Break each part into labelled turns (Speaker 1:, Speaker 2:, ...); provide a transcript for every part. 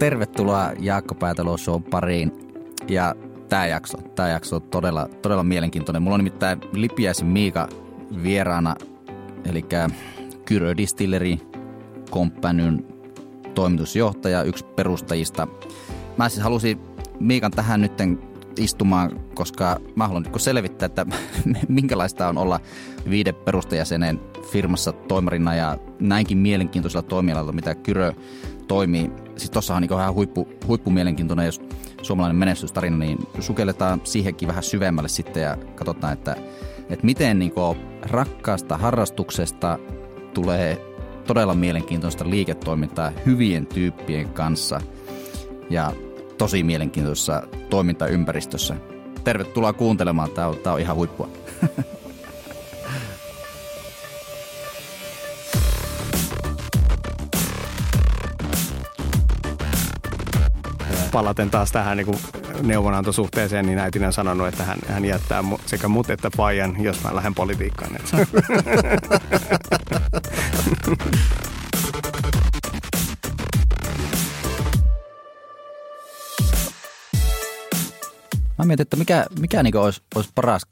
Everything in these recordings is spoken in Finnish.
Speaker 1: Tervetuloa Jaakko Päätalo Show pariin. Ja tämä jakso, tämä jakso on todella, todella mielenkiintoinen. Mulla on nimittäin Lipiäisen Miika vieraana, eli Kyrö Distilleri Companyn toimitusjohtaja, yksi perustajista. Mä siis halusin Miikan tähän nytten istumaan, koska mä haluan nyt selvittää, että minkälaista on olla viiden perustajäsenen firmassa toimarina ja näinkin mielenkiintoisella toimialalla, mitä Kyrö toimii. Siis tuossa on niin ihan huippu, huippumielenkiintoinen, jos suomalainen menestystarina, niin sukelletaan siihenkin vähän syvemmälle sitten ja katsotaan, että, että miten niin rakkaasta harrastuksesta tulee todella mielenkiintoista liiketoimintaa hyvien tyyppien kanssa ja tosi mielenkiintoisessa toimintaympäristössä. Tervetuloa kuuntelemaan, tämä on, tämä on ihan huippua.
Speaker 2: palaten taas tähän niin neuvonantosuhteeseen, niin äitini on sanonut, että hän, hän jättää sekä mut että paijan, jos mä lähden politiikkaan.
Speaker 1: Mä mietin, että mikä, mikä niin olisi, olisi paras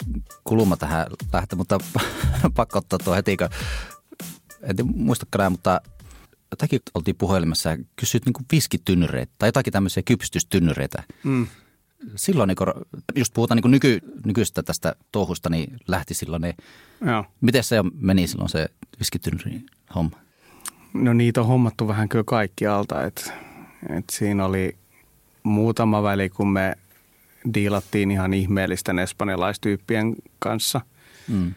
Speaker 1: kulma tähän lähteä, mutta pakko ottaa tuo heti, kun en muistakaan, mutta jotakin oltiin puhelimessa ja kysyit niin viskitynnyreitä tai jotakin tämmöisiä kypsystystynnyreitä. Mm. Silloin, niin kun, just puhutaan niin nyky, nykyistä tästä touhusta, niin lähti silloin. Niin Joo. Miten se meni silloin se viskitynnyri homma?
Speaker 2: No niitä on hommattu vähän kyllä kaikki alta. Et, et siinä oli muutama väli, kun me diilattiin ihan ihmeellisten espanjalaistyyppien kanssa. Mm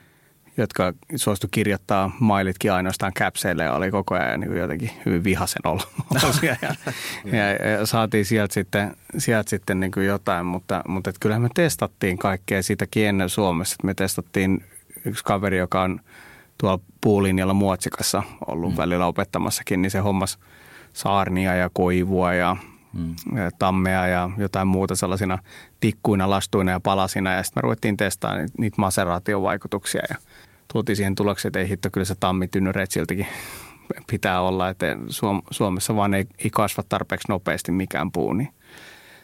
Speaker 2: jotka suostu kirjoittaa mailitkin ainoastaan käpseille ja oli koko ajan niin jotenkin hyvin vihasen ollut. ja, ja, ja, saatiin sieltä sitten, sieltä sitten niin kuin jotain, mutta, mutta et kyllähän me testattiin kaikkea siitäkin ennen Suomessa. me testattiin yksi kaveri, joka on tuolla puulinjalla Muotsikassa ollut mm. välillä opettamassakin, niin se hommas saarnia ja koivua ja mm. tammea ja jotain muuta sellaisina tikkuina, lastuina ja palasina. Ja sitten me ruvettiin testaamaan niitä maseraatiovaikutuksia ja tultiin siihen tulokseen, että ei hitto, kyllä se tammitynnyreet siltikin pitää olla, että Suomessa vaan ei, ei kasva tarpeeksi nopeasti mikään puu, niin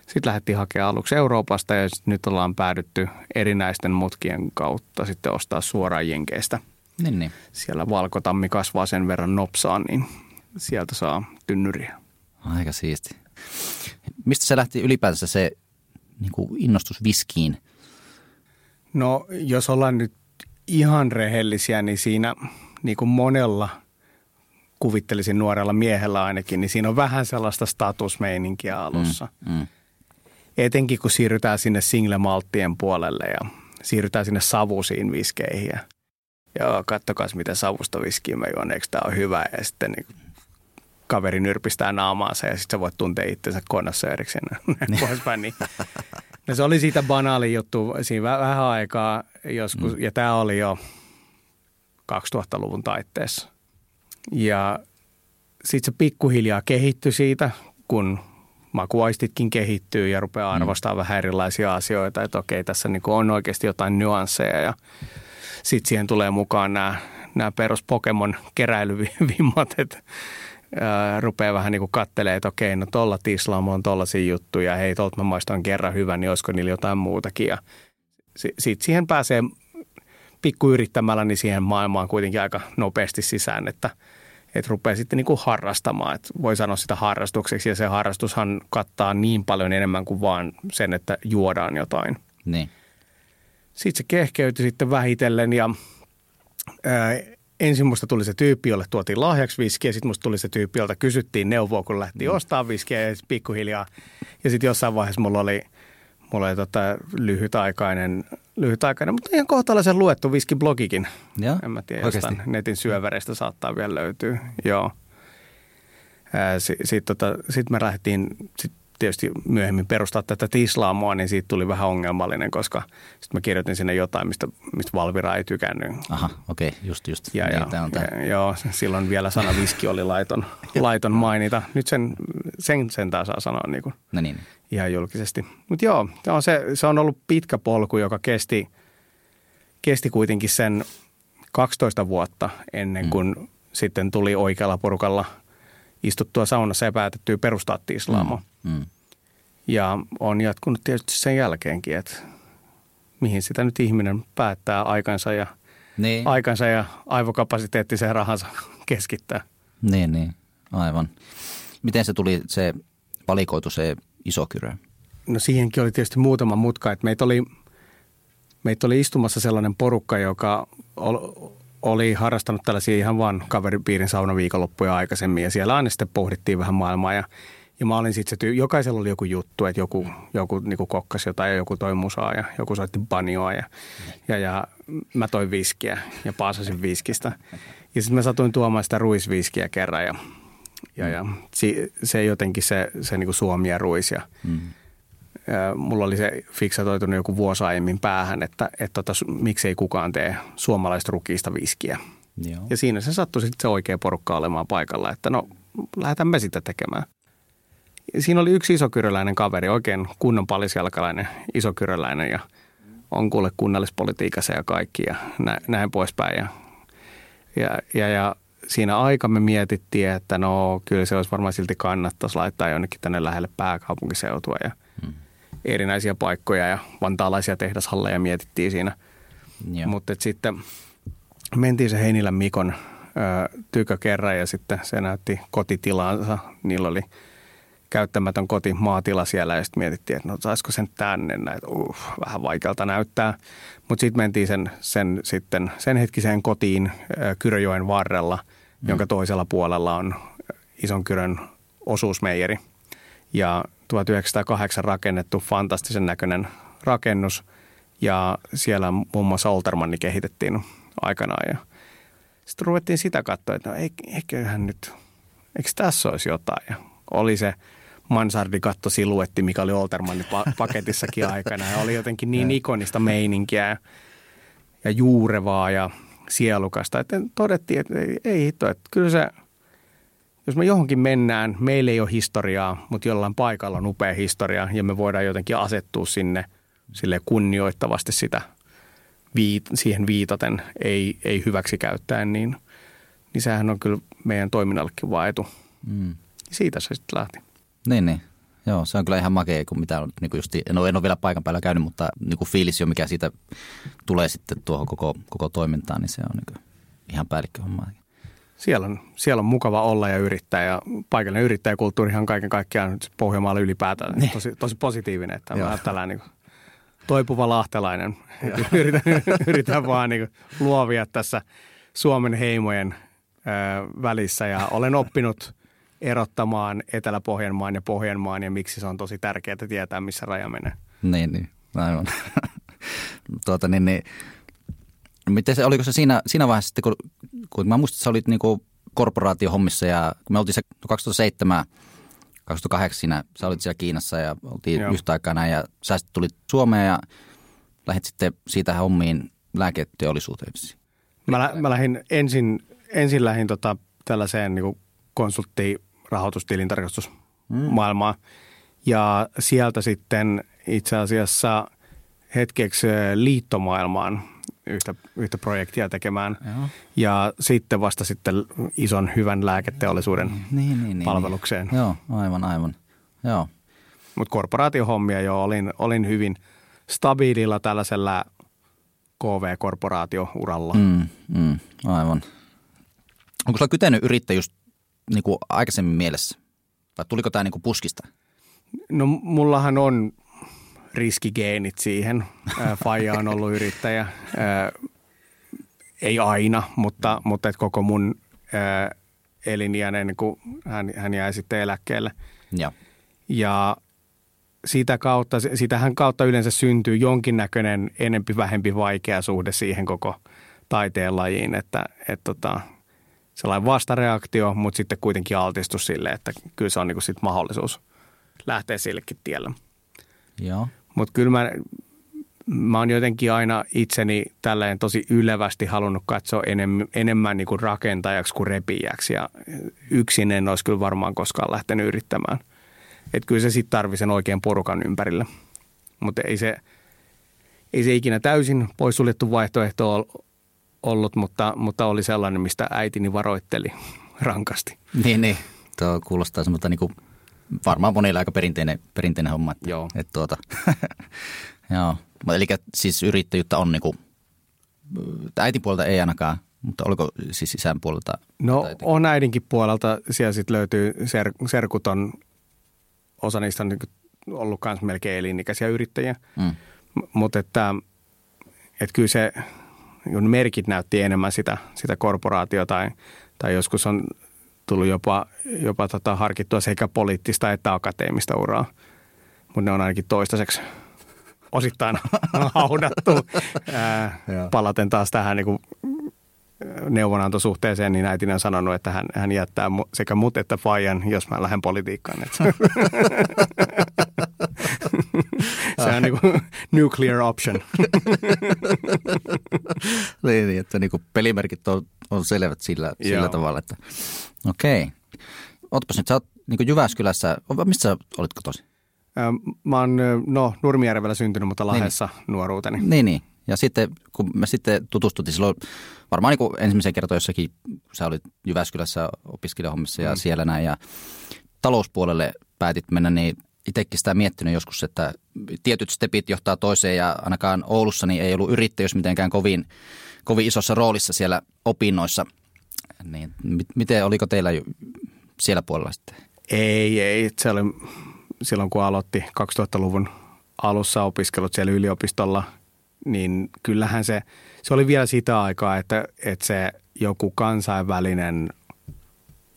Speaker 2: sitten lähdettiin hakemaan aluksi Euroopasta ja nyt ollaan päädytty erinäisten mutkien kautta sitten ostaa suoraan Jenkeistä.
Speaker 1: Niin, niin.
Speaker 2: Siellä valkotammi kasvaa sen verran nopsaan, niin sieltä saa tynnyriä.
Speaker 1: Aika siisti. Mistä se lähti ylipäänsä se niin kuin innostus viskiin?
Speaker 2: No jos ollaan nyt ihan rehellisiä, niin siinä niin kuin monella kuvittelisin nuorella miehellä ainakin, niin siinä on vähän sellaista statusmeininkiä alussa. Mm, mm. Etenkin kun siirrytään sinne single-malttien puolelle ja siirrytään sinne savusiin viskeihin. Ja, joo, kattokaa mitä savusta viskiä mä juon, eikö tämä on hyvä. Ja sitten niin kaveri nyrpistää naamaansa ja sitten sä voit tuntea itsensä konassa erikseen. Niin. niin. No se oli siitä banaali juttu siinä vähän aikaa joskus, mm. ja tämä oli jo 2000-luvun taitteessa. Ja sitten se pikkuhiljaa kehittyi siitä, kun makuaistitkin kehittyy ja rupeaa mm. arvostaa mm. vähän erilaisia asioita, että okei, tässä niin on oikeasti jotain nyansseja ja sitten siihen tulee mukaan nämä, nämä perus Pokemon keräilyvimmat, että rupeaa vähän niin kuin kattelee, että okei, no tuolla tislaamo on tollaisia juttuja, hei, tuolta mä maistan kerran hyvän, niin olisiko niillä jotain muutakin. Ja sitten siihen pääsee pikku yrittämällä niin siihen maailmaan kuitenkin aika nopeasti sisään, että, että rupeaa sitten niin kuin harrastamaan. Että voi sanoa sitä harrastukseksi ja se harrastushan kattaa niin paljon enemmän kuin vaan sen, että juodaan jotain.
Speaker 1: Niin.
Speaker 2: Sitten se kehkeytyi sitten vähitellen ja ää, ensin musta tuli se tyyppi, jolle tuotiin lahjaksi viskiä, sitten musta tuli se tyyppi, jolta kysyttiin neuvoa, kun lähti mm. ostaa viskiä ja pikkuhiljaa. Ja sitten jossain vaiheessa mulla oli, mulla oli tota lyhytaikainen, lyhytaikainen, mutta ihan kohtalaisen luettu viskiblogikin.
Speaker 1: Ja,
Speaker 2: en mä tiedä, jostain netin syövereistä saattaa vielä löytyä. Joo. Sitten sit, tota, sit me lähdettiin, sit tietysti myöhemmin perustaa tätä tislaamoa, niin siitä tuli vähän ongelmallinen, koska sitten mä kirjoitin sinne jotain, mistä, mistä Valvira ei tykännyt.
Speaker 1: Aha, okei, okay, just just.
Speaker 2: Ja, niin, ja, on ja, joo, silloin vielä sana viski oli laiton, laiton mainita. Nyt sen, sen, sen taas saa sanoa niin kuin
Speaker 1: no niin.
Speaker 2: ihan julkisesti. Mutta joo, se on, se, se on ollut pitkä polku, joka kesti, kesti kuitenkin sen 12 vuotta ennen kuin mm. sitten tuli oikealla porukalla – istuttua saunassa ja päätettyä perustaa Tiislaamo. Mm, mm. Ja on jatkunut tietysti sen jälkeenkin, että mihin sitä nyt ihminen päättää aikansa ja, niin. aikansa ja aivokapasiteettiseen rahansa keskittää.
Speaker 1: Niin, niin, aivan. Miten se tuli se valikoitu se iso kyrö?
Speaker 2: No siihenkin oli tietysti muutama mutka, että meitä oli, meitä oli istumassa sellainen porukka, joka oli harrastanut tällaisia ihan vaan kaveripiirin saunaviikonloppuja aikaisemmin ja siellä aina sitten pohdittiin vähän maailmaa ja ja mä olin sitten se, jokaisella oli joku juttu, että joku, joku niin kokkasi jotain ja joku toi musaa ja joku soitti banjoa ja, ja, ja mä toin viskiä ja paasasin viskistä. Ja sitten mä satuin tuomaan sitä ruisviskiä kerran ja, ja, ja se, se jotenkin se, se niin suomi ja ruis ja, mm. Ja mulla oli se fiksatoitunut joku vuosi aiemmin päähän, että, että tota, miksei kukaan tee suomalaista rukiista viskiä. Joo. Ja siinä se sattui sitten se oikea porukka olemaan paikalla, että no lähdetään me sitä tekemään siinä oli yksi isokyröläinen kaveri, oikein kunnon palisjalkalainen isokyröläinen ja on kuule kunnallispolitiikassa ja kaikki ja näin poispäin. Ja, ja, ja, ja siinä aika me mietittiin, että no kyllä se olisi varmaan silti kannattaisi laittaa jonnekin tänne lähelle pääkaupunkiseutua ja. Erinäisiä paikkoja ja vantaalaisia tehdashalleja mietittiin siinä. Mutta sitten mentiin se Heinilän Mikon ö, tykö kerran ja sitten se näytti kotitilansa. Niillä oli – käyttämätön koti, maatila siellä ja sitten mietittiin, että no saisiko sen tänne, näitä uh, vähän vaikealta näyttää. Mutta sitten mentiin sen, sen, sitten, sen hetkiseen kotiin Kyröjoen varrella, mm. jonka toisella puolella on Ison Kyrön osuusmeijeri. Ja 1908 rakennettu fantastisen näköinen rakennus ja siellä muun muassa Oltermanni kehitettiin aikanaan. Ja sitten ruvettiin sitä katsoa, että no eiköhän nyt, eikö tässä olisi jotain? Ja oli se mansardikatto siluetti, mikä oli Oltermannin paketissakin aikana. Ja oli jotenkin niin ikonista meininkiä ja, ja juurevaa ja sielukasta. Että todettiin, että ei, ei hitto, että kyllä se, jos me johonkin mennään, meillä ei ole historiaa, mutta jollain paikalla on upea historia ja me voidaan jotenkin asettua sinne sille kunnioittavasti sitä viit, siihen viitaten, ei, ei hyväksi käyttäen, niin, niin sehän on kyllä meidän toiminnallekin vaetu. Mm. Siitä se sitten lähti.
Speaker 1: Niin, niin. Joo, se on kyllä ihan makea, kun mitä on, niin kuin justi, en, ole, en ole vielä paikan päällä käynyt, mutta niin kuin fiilis jo, mikä siitä tulee sitten tuohon koko, koko toimintaan, niin se on niin kuin ihan päällikköhomma.
Speaker 2: Siellä on, siellä on mukava olla ja yrittää ja paikallinen yrittäjäkulttuurihan kaiken kaikkiaan Pohjanmaalla ylipäätään niin. tosi, tosi positiivinen, että on tällainen niin toipuva lahtelainen. yritän, yritän vaan niin luovia tässä Suomen heimojen ö, välissä ja olen oppinut – erottamaan Etelä-Pohjanmaan ja Pohjanmaan ja miksi se on tosi tärkeää tietää, missä raja menee.
Speaker 1: Niin, niin aivan. tuota, niin, niin, miten se, oliko se siinä, siinä vaiheessa sitten, kun, kun mä muistan, että sä olit niin korporaatiohommissa ja kun me oltiin se 2007 2008 siinä, sä olit siellä Kiinassa ja oltiin Joo. yhtä aikaa näin ja sä sitten tulit Suomeen ja lähdit sitten siitä hommiin lääketeollisuuteen.
Speaker 2: Mä, mä lähdin ensin, ensin lähdin tota tällaiseen niin konsultti rahoitustilintarkastusmaailmaa. Mm. Ja sieltä sitten itse asiassa hetkeksi liittomaailmaan yhtä, yhtä projektia tekemään. Joo. Ja sitten vasta sitten ison hyvän lääketeollisuuden niin, niin, niin, niin. palvelukseen.
Speaker 1: Niin. Joo, aivan, aivan. Joo.
Speaker 2: Mutta korporaatiohommia jo olin, olin hyvin stabiililla tällaisella KV-korporaatiouralla. Mm,
Speaker 1: mm, aivan. Onko sulla kytenyt yrittäjyys niin kuin aikaisemmin mielessä? Vai tuliko tämä niin kuin puskista?
Speaker 2: No mullahan on riskigeenit siihen. Faija on ollut yrittäjä. Ei aina, mutta, mutta et koko mun eliniän ennen kuin hän, hän jäi sitten eläkkeelle. Ja. ja sitä kautta, sitähän kautta yleensä syntyy jonkinnäköinen enempi vähempi vaikea suhde siihen koko taiteen lajiin, että et tota, sellainen vastareaktio, mutta sitten kuitenkin altistus sille, että kyllä se on niin sit mahdollisuus lähteä sillekin tielle. Joo. Mutta kyllä mä, mä oon jotenkin aina itseni tälleen tosi ylevästi halunnut katsoa enemmän, enemmän niin kuin rakentajaksi kuin repijäksi ja yksin en olisi kyllä varmaan koskaan lähtenyt yrittämään. Että kyllä se sitten tarvii sen oikean porukan ympärille. Mutta ei se, ei se ikinä täysin poissuljettu vaihtoehto ollut, mutta, mutta oli sellainen, mistä äitini varoitteli rankasti.
Speaker 1: Niin, niin. Tuo kuulostaa semmoista niin varmaan monille aika perinteinen, perinteinen homma. Että,
Speaker 2: Joo.
Speaker 1: Että tuota, joo. Eli siis yrittäjyyttä on niin kuin, äitin puolelta ei ainakaan, mutta oliko siis isän puolelta?
Speaker 2: No on äidinkin puolelta. Siellä sitten löytyy ser- serkut on, osa niistä on niinku ollut myös melkein elinikäisiä yrittäjiä.
Speaker 1: Mm.
Speaker 2: Mutta että, että kyllä se kun merkit näytti enemmän sitä, sitä korporaatiota tai, tai joskus on tullut jopa, jopa tota harkittua sekä poliittista että akateemista uraa. Mutta ne on ainakin toistaiseksi osittain haudattu. Ää, palaten taas tähän niin kuin neuvonantosuhteeseen, niin äitini on sanonut, että hän, hän jättää sekä mut että Fajan, jos mä lähden politiikkaan. Se- on niin kuin nuclear option.
Speaker 1: niin, niin, että niin kuin pelimerkit on, on selvät sillä, sillä tavalla, että okei. Ootpas nyt, sä oot niin kuin Jyväskylässä, mistä sä olitko tosi?
Speaker 2: Mä oon no, Nurmijärvellä syntynyt, mutta Lahdessa nuoruuteni.
Speaker 1: Niin, niin. Ja sitten kun me sitten tutustuttiin silloin, varmaan niin ensimmäisen kerran jossakin, sä olit Jyväskylässä opiskelijahommissa ja mm. siellä näin ja talouspuolelle päätit mennä, niin itsekin sitä miettinyt joskus, että tietyt stepit johtaa toiseen ja ainakaan Oulussa niin ei ollut yrittäjyys mitenkään kovin, kovin isossa roolissa siellä opinnoissa. Niin, mit- miten, oliko teillä siellä puolella sitten?
Speaker 2: Ei, ei. Se oli silloin, kun aloitti 2000-luvun alussa opiskelut siellä yliopistolla, niin kyllähän se, se oli vielä sitä aikaa, että, että se joku kansainvälinen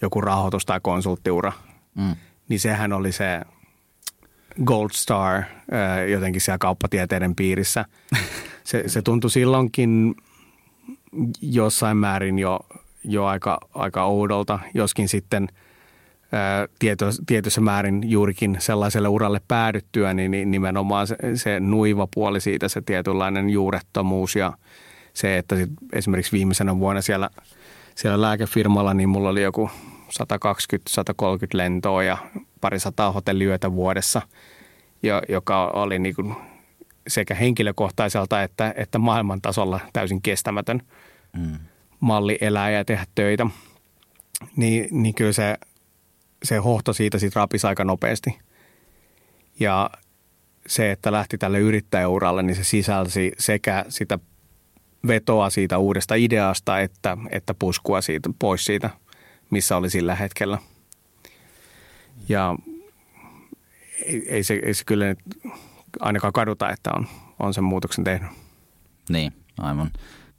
Speaker 2: joku rahoitus- tai konsulttiura,
Speaker 1: Mm.
Speaker 2: niin sehän oli se gold star ää, jotenkin siellä kauppatieteiden piirissä. Se, se tuntui silloinkin jossain määrin jo, jo aika, aika oudolta, joskin sitten ää, tieto, tietyssä määrin juurikin sellaiselle uralle päädyttyä, niin, niin nimenomaan se, se nuiva puoli siitä, se tietynlainen juurettomuus ja se, että sit esimerkiksi viimeisenä vuonna siellä, siellä lääkefirmalla, niin mulla oli joku 120-130 lentoa ja pari sataa hotelliyötä vuodessa, jo, joka oli niin kuin sekä henkilökohtaiselta että, että maailman tasolla täysin kestämätön
Speaker 1: Mm.
Speaker 2: malli elää ja tehdä töitä. Niin, niin kyllä se, se hohto siitä sit rapisi aika nopeasti. Ja se, että lähti tälle yrittäjäuralle, niin se sisälsi sekä sitä vetoa siitä uudesta ideasta, että, että puskua siitä, pois siitä, missä oli sillä hetkellä. Ja ei, ei, se, ei se kyllä nyt ainakaan kaduta, että on, on sen muutoksen tehnyt.
Speaker 1: Niin, aivan.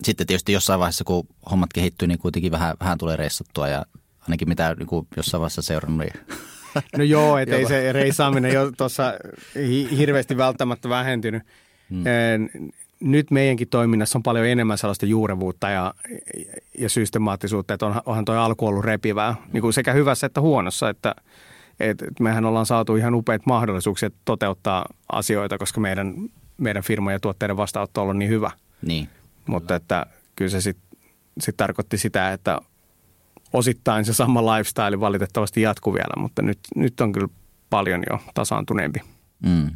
Speaker 1: Sitten tietysti jossain vaiheessa, kun hommat kehittyy, niin kuitenkin vähän, vähän tulee reissattua ja ainakin mitä niin kuin jossain vaiheessa seurannut, niin
Speaker 2: No joo, että ei se reissaaminen jo tuossa hi- hirveästi välttämättä vähentynyt. Hmm. Nyt meidänkin toiminnassa on paljon enemmän sellaista juurevuutta ja, ja systemaattisuutta, että onhan, onhan toi alku ollut repivää, niin kuin sekä hyvässä että huonossa, että, että mehän ollaan saatu ihan upeita mahdollisuuksia toteuttaa asioita, koska meidän, meidän firmojen ja tuotteiden vastaanotto on ollut niin hyvä.
Speaker 1: niin.
Speaker 2: Mutta että kyllä se sitten sit tarkoitti sitä, että osittain se sama lifestyle valitettavasti jatkuu vielä, mutta nyt, nyt on kyllä paljon jo tasaantuneempi.
Speaker 1: Mm.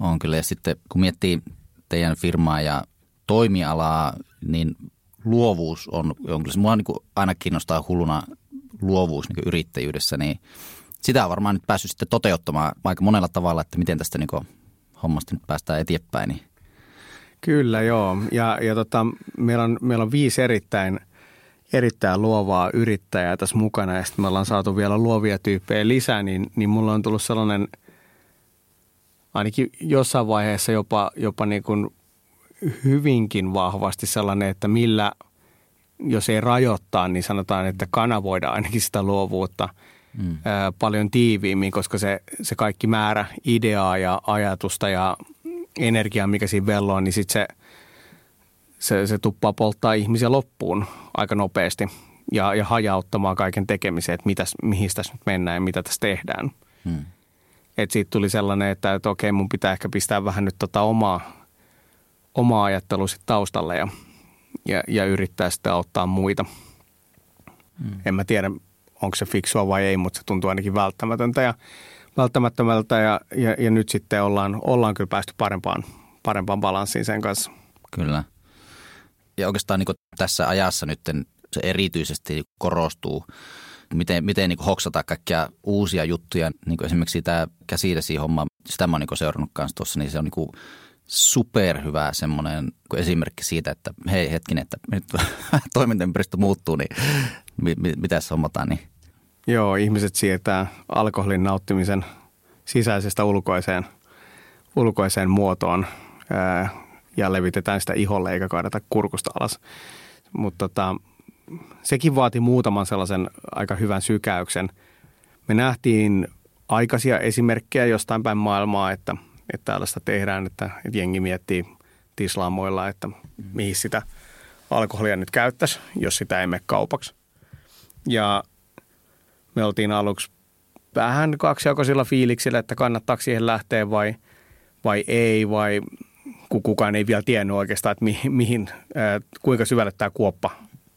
Speaker 1: On kyllä. Ja sitten kun miettii teidän firmaa ja toimialaa, niin luovuus on jonkinlaista. Mua niin aina kiinnostaa hulluna luovuus niin yrittäjyydessä, niin sitä on varmaan nyt päässyt sitten toteuttamaan aika monella tavalla, että miten tästä niin hommasta nyt päästään eteenpäin. Niin.
Speaker 2: Kyllä joo, ja, ja tota, meillä, on, meillä on viisi erittäin, erittäin luovaa yrittäjää tässä mukana, ja sitten me ollaan saatu vielä luovia tyyppejä lisää, niin, niin mulla on tullut sellainen ainakin jossain vaiheessa jopa, jopa niin kuin hyvinkin vahvasti sellainen, että millä, jos ei rajoittaa, niin sanotaan, että kanavoida ainakin sitä luovuutta mm. ää, paljon tiiviimmin, koska se, se kaikki määrä ideaa ja ajatusta ja energiaa, mikä siinä velloo, niin sitten se, se, se tuppaa polttaa ihmisiä loppuun aika nopeasti ja, ja hajauttamaan kaiken tekemiseen, että mitäs, mihin tässä nyt mennään ja mitä tässä tehdään.
Speaker 1: Hmm.
Speaker 2: Että siitä tuli sellainen, että, että okei, mun pitää ehkä pistää vähän nyt tota omaa, omaa ajattelua sit taustalle ja, ja, ja yrittää sitten auttaa muita. Hmm. En mä tiedä, onko se fiksua vai ei, mutta se tuntuu ainakin välttämätöntä ja välttämättömältä ja, ja, ja nyt sitten ollaan, ollaan kyllä päästy parempaan, parempaan balanssiin sen kanssa.
Speaker 1: Kyllä. Ja oikeastaan niin tässä ajassa nyt se erityisesti korostuu miten, miten niin hoksata kaikkia uusia juttuja. Niin kuin esimerkiksi tämä käsidesi-homma, sitä mä oon niin seurannut kanssa tuossa, niin se on niin superhyvä semmoinen esimerkki siitä, että hei hetkinen, että nyt toimintaympäristö muuttuu, niin mi, mi, mitä hommataan. Niin.
Speaker 2: Joo, ihmiset siirtää alkoholin nauttimisen sisäisestä ulkoiseen, ulkoiseen muotoon ää, ja levitetään sitä iholle eikä kaadeta kurkusta alas. Mutta tota, sekin vaati muutaman sellaisen aika hyvän sykäyksen. Me nähtiin aikaisia esimerkkejä jostain päin maailmaa, että, että tällaista tehdään, että, että jengi miettii tislaamoilla, että mihin sitä alkoholia nyt käyttäisi, jos sitä ei mene kaupaksi. Ja me oltiin aluksi vähän kaksijakoisilla fiiliksillä, että kannattaako siihen lähteä vai, vai ei, vai kun kukaan ei vielä tiennyt oikeastaan, että mihin, mihin kuinka syvälle tämä kuoppa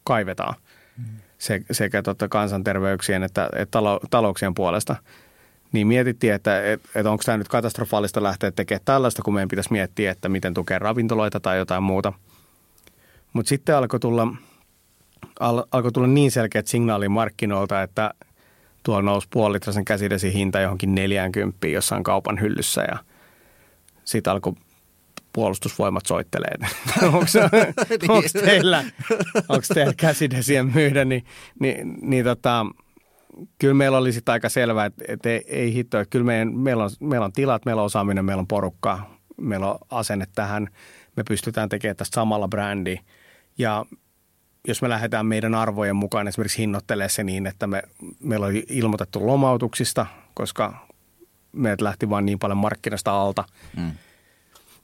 Speaker 2: kaivetaan se, sekä tota kansanterveyksien että, että talo, talouksien puolesta. Niin mietittiin, että, että, että onko tämä nyt katastrofaalista lähteä tekemään tällaista, kun meidän pitäisi miettiä, että miten tukea ravintoloita tai jotain muuta. Mutta sitten alkoi tulla, al, alkoi tulla niin selkeät signaali markkinoilta, että tuolla nousi puolitrasen käsidesi hinta johonkin 40 jossain kaupan hyllyssä ja sitten alkoi puolustusvoimat soittelee. onko, onko, teillä, onko teillä käsidesiä myydä, niin, niin, niin tota, kyllä meillä oli sitten aika selvää, että, että ei, ei hitto, että kyllä meidän, meillä, on, meillä on tilat, meillä on osaaminen, meillä on porukkaa, meillä on asenne tähän, me pystytään tekemään tästä samalla brändi. Ja jos me lähdetään meidän arvojen mukaan esimerkiksi hinnoittelemaan se niin, että me, meillä on ilmoitettu lomautuksista, koska meidät lähti vain niin paljon markkinasta alta, mm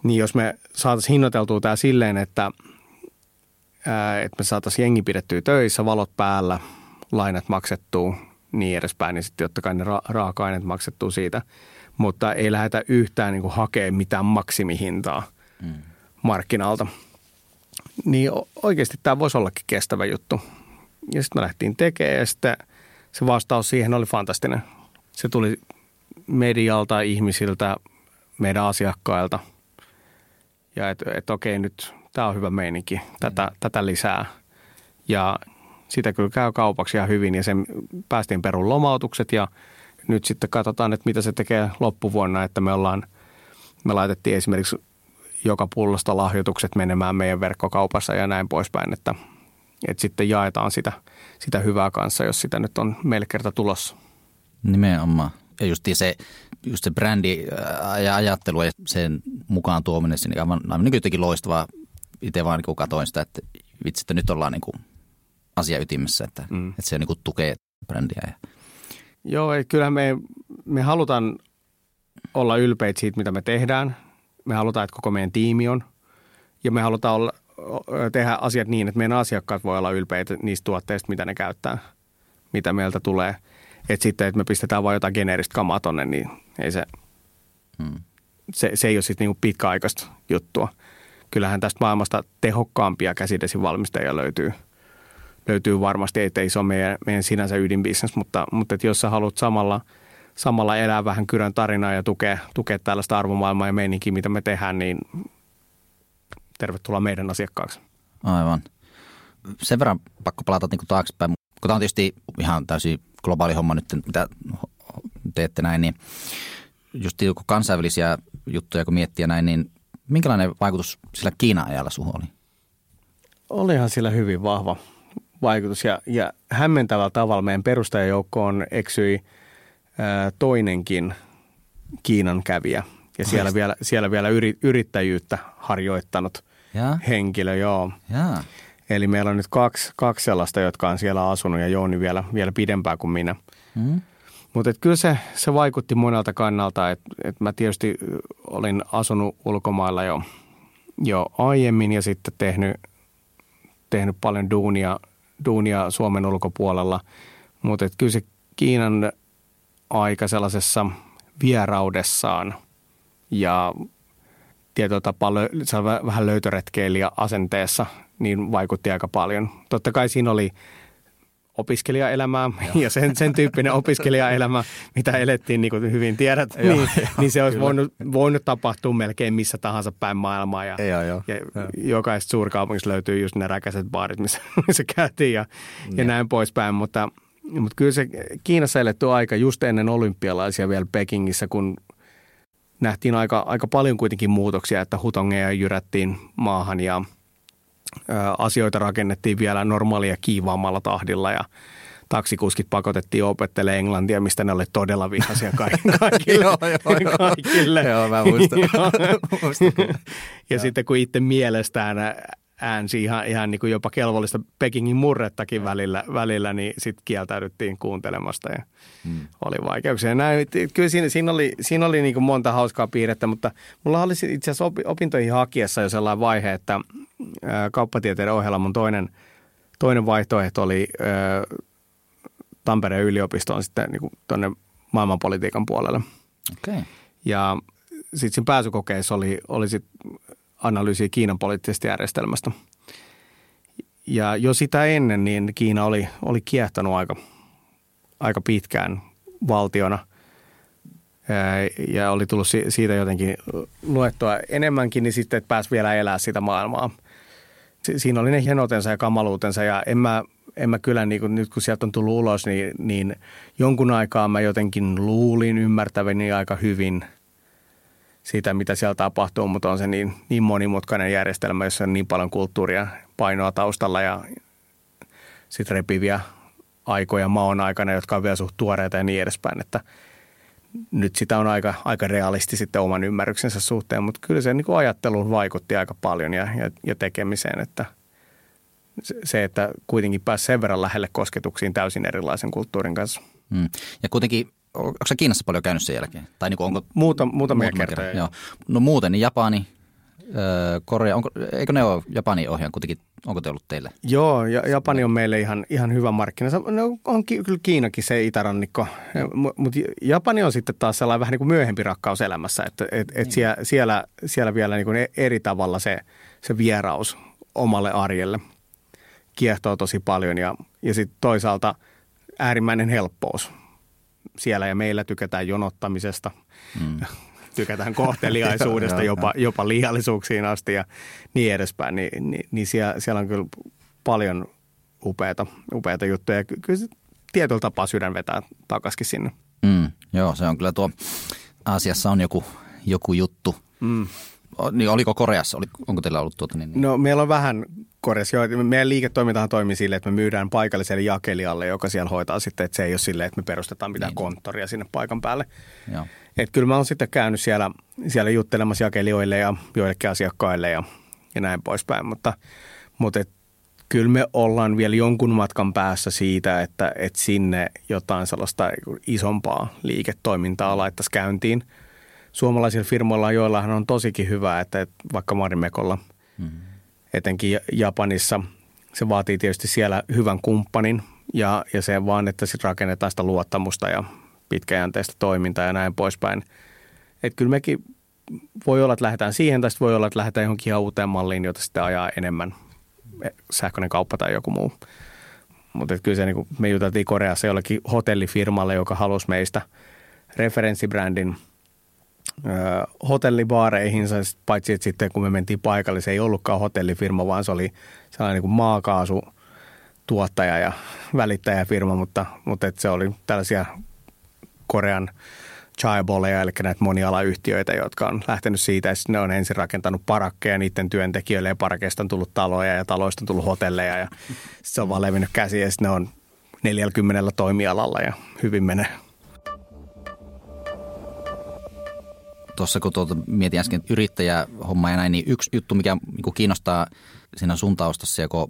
Speaker 2: niin jos me saataisiin hinnoiteltua tämä silleen, että, ää, että me saataisiin jengi pidettyä töissä, valot päällä, lainat maksettuu, niin edespäin, niin sitten totta kai ne ra- raaka-aineet maksettuu siitä. Mutta ei lähdetä yhtään niin hakemaan mitään maksimihintaa mm. markkinalta. Niin oikeasti tämä voisi ollakin kestävä juttu. Ja sitten me lähtiin tekemään ja sitten se vastaus siihen oli fantastinen. Se tuli medialta, ihmisiltä, meidän asiakkailta – ja että et okei nyt tämä on hyvä meininki, tätä, mm. tätä lisää. Ja sitä kyllä käy kaupaksi ihan hyvin ja sen päästiin perun lomautukset ja nyt sitten katsotaan, että mitä se tekee loppuvuonna, että me ollaan, me laitettiin esimerkiksi joka pullosta lahjoitukset menemään meidän verkkokaupassa ja näin poispäin, että, että sitten jaetaan sitä, sitä hyvää kanssa, jos sitä nyt on meille kerta tulossa.
Speaker 1: Nimenomaan. Ja just se, just se brändi ja ajattelu ja sen mukaan tuominen, niin aivan, aivan niin jotenkin loistavaa. Itse vaan niin katoin sitä, että vitsi, että nyt ollaan niin kuin asia ytimessä, että, mm. että se niin kuin tukee brändiä. Ja.
Speaker 2: Joo, kyllähän me, me halutaan olla ylpeitä siitä, mitä me tehdään. Me halutaan, että koko meidän tiimi on. Ja me halutaan olla, tehdä asiat niin, että meidän asiakkaat voi olla ylpeitä niistä tuotteista, mitä ne käyttää, mitä meiltä tulee – että sitten, että me pistetään vain jotain geneeristä kamaa tonne, niin ei se, hmm. se, se ei ole sitten niinku pitkäaikaista juttua. Kyllähän tästä maailmasta tehokkaampia käsidesivalmistajia löytyy, löytyy varmasti, että ei se ole meidän, meidän sinänsä ydinbisnes, mutta, mutta että jos sä haluat samalla, samalla elää vähän kyrän tarinaa ja tukea, tukea tällaista arvomaailmaa ja meininkiä, mitä me tehdään, niin tervetuloa meidän asiakkaaksi.
Speaker 1: Aivan. Sen verran pakko palata niin taaksepäin, kun tämä on tietysti ihan täysin globaali homma nyt, mitä teette näin, niin just kun kansainvälisiä juttuja kun miettiä näin, niin minkälainen vaikutus sillä Kiinan ajalla suhun oli?
Speaker 2: Olihan sillä hyvin vahva vaikutus ja, ja hämmentävällä tavalla meidän perustajajoukkoon eksyi ää, toinenkin Kiinan kävijä ja siellä vielä, siellä vielä yri, yrittäjyyttä harjoittanut ja? henkilö, joo. Ja. Eli meillä on nyt kaksi, kaksi sellaista, jotka on siellä asunut ja Jouni vielä, vielä pidempään kuin minä. Mm. Mutta kyllä se, se vaikutti monelta kannalta, että et mä tietysti olin asunut ulkomailla jo, jo aiemmin ja sitten tehnyt, tehnyt paljon duunia, duunia Suomen ulkopuolella. Mutta kyllä se Kiinan aika sellaisessa vieraudessaan ja tietyllä tapaa lö, vähän löytöretkeilijä asenteessa niin vaikutti aika paljon. Totta kai siinä oli opiskelijaelämää ja sen, sen tyyppinen opiskelijaelämä, mitä elettiin, niin kuin hyvin tiedät, joo, niin, joo, niin se olisi voinut, voinut tapahtua melkein missä tahansa päin maailmaa. Ja, joo, joo, ja joo. jokaisesta suurkaupungista löytyy just ne räkäiset baarit, missä, missä käytiin ja, ja näin poispäin. Mutta, mutta kyllä se Kiinassa eletty aika just ennen olympialaisia vielä Pekingissä, kun nähtiin aika, aika paljon kuitenkin muutoksia, että hutongeja jyrättiin maahan ja ö, asioita rakennettiin vielä normaalia kiivaammalla tahdilla ja taksikuskit pakotettiin opettelemaan englantia, mistä ne oli todella vihaisia kaikille.
Speaker 1: joo, joo, joo.
Speaker 2: kaikille.
Speaker 1: Joo, mä muistan.
Speaker 2: ja sitten kun itse mielestään äänsi ihan, ihan niin kuin jopa kelvollista Pekingin murrettakin välillä, välillä niin sitten kieltäydyttiin kuuntelemasta ja hmm. oli vaikeuksia. Näin, kyllä siinä, siinä oli, siinä oli niin kuin monta hauskaa piirrettä, mutta mulla oli itse asiassa opintoihin hakiessa jo sellainen vaihe, että kauppatieteiden ohella mun toinen, toinen vaihtoehto oli Tampereen yliopistoon sitten niin kuin tuonne maailmanpolitiikan puolelle.
Speaker 1: Okay.
Speaker 2: Ja sitten siinä pääsykokeissa oli, oli sit analyysiä Kiinan poliittisesta järjestelmästä. Ja jo sitä ennen niin Kiina oli, oli kiehtonut aika, aika pitkään valtiona ja oli tullut siitä jotenkin luettua enemmänkin, niin sitten pääsi vielä elää sitä maailmaa. Siinä oli ne hienotensa ja kamaluutensa ja en mä, en mä kyllä niin kuin, nyt kun sieltä on tullut ulos, niin, niin jonkun aikaa mä jotenkin luulin ymmärtäväni aika hyvin – siitä, mitä siellä tapahtuu, mutta on se niin, niin monimutkainen järjestelmä, jossa on niin paljon kulttuuria painoa taustalla ja sitten repiviä aikoja maon aikana, jotka on vielä suht tuoreita ja niin edespäin, että nyt sitä on aika, aika realisti sitten oman ymmärryksensä suhteen, mutta kyllä se niin kuin ajatteluun vaikutti aika paljon ja, ja, ja tekemiseen, että se, että kuitenkin pääsi sen verran lähelle kosketuksiin täysin erilaisen kulttuurin kanssa.
Speaker 1: Mm. Ja kuitenkin onko se Kiinassa paljon käynyt sen jälkeen? Tai niin kuin onko,
Speaker 2: Muuta, muutamia kertoja. Kerran,
Speaker 1: joo. No muuten niin Japani, Korea, onko, eikö ne ole Japani ohjaan kuitenkin, onko te ollut teille?
Speaker 2: Joo, ja Japani on meille ihan, ihan hyvä markkina. No, on kyllä Kiinakin se itärannikko, mutta Japani on sitten taas sellainen vähän niin kuin myöhempi rakkaus elämässä, että et, et niin. siellä, siellä, siellä vielä niin kuin eri tavalla se, se vieraus omalle arjelle kiehtoo tosi paljon ja, ja sitten toisaalta äärimmäinen helppous siellä ja meillä tykätään jonottamisesta, mm. tykätään kohteliaisuudesta, jopa, jopa liiallisuuksiin asti ja niin edespäin, niin, niin, niin siellä, siellä on kyllä paljon upeita, upeita juttuja. Kyllä se tietyllä tapaa sydän vetää takaisin sinne.
Speaker 1: Mm, joo, se on kyllä tuo, Aasiassa on joku, joku juttu. Mm. Niin oliko Koreassa, oli, onko teillä ollut tuota? Niin, niin?
Speaker 2: No meillä on vähän Koreassa, joo. Meidän liiketoimintahan toimii sille, että me myydään paikalliselle jakelijalle, joka siellä hoitaa sitten, että se ei ole silleen, että me perustetaan mitään niin. konttoria sinne paikan päälle. Joo. Et kyllä mä oon sitten käynyt siellä, siellä juttelemassa jakelijoille ja joillekin asiakkaille ja, ja näin poispäin, mutta, mutta et, kyllä me ollaan vielä jonkun matkan päässä siitä, että, että sinne jotain sellaista isompaa liiketoimintaa laittaisi käyntiin. Suomalaisilla firmoilla, joillahan on tosikin hyvä, että, että vaikka Marimekolla mm-hmm etenkin Japanissa. Se vaatii tietysti siellä hyvän kumppanin ja, ja se vaan, että sitten rakennetaan sitä luottamusta ja pitkäjänteistä toimintaa ja näin poispäin. Että kyllä mekin voi olla, että lähdetään siihen tai voi olla, että lähdetään johonkin ihan uuteen malliin, jota sitten ajaa enemmän sähköinen kauppa tai joku muu. Mutta kyllä se, niin kuin me juteltiin Koreassa jollekin hotellifirmalle, joka halusi meistä referenssibrändin – hotellibaareihinsa, paitsi että sitten kun me mentiin paikalle, se ei ollutkaan hotellifirma, vaan se oli sellainen niin kuin maakaasu tuottaja ja välittäjäfirma, mutta, mutta että se oli tällaisia Korean chaiboleja, eli näitä monialayhtiöitä, jotka on lähtenyt siitä, että ne on ensin rakentanut parakkeja niiden työntekijöille ja parakeista on tullut taloja ja taloista on tullut hotelleja ja se on vaan levinnyt käsiä ja sitten ne on 40 toimialalla ja hyvin menee.
Speaker 1: Tuossa kun tuota, mietin äsken yrittäjähomma ja näin, niin yksi juttu, mikä niin kiinnostaa siinä sun taustassa, kun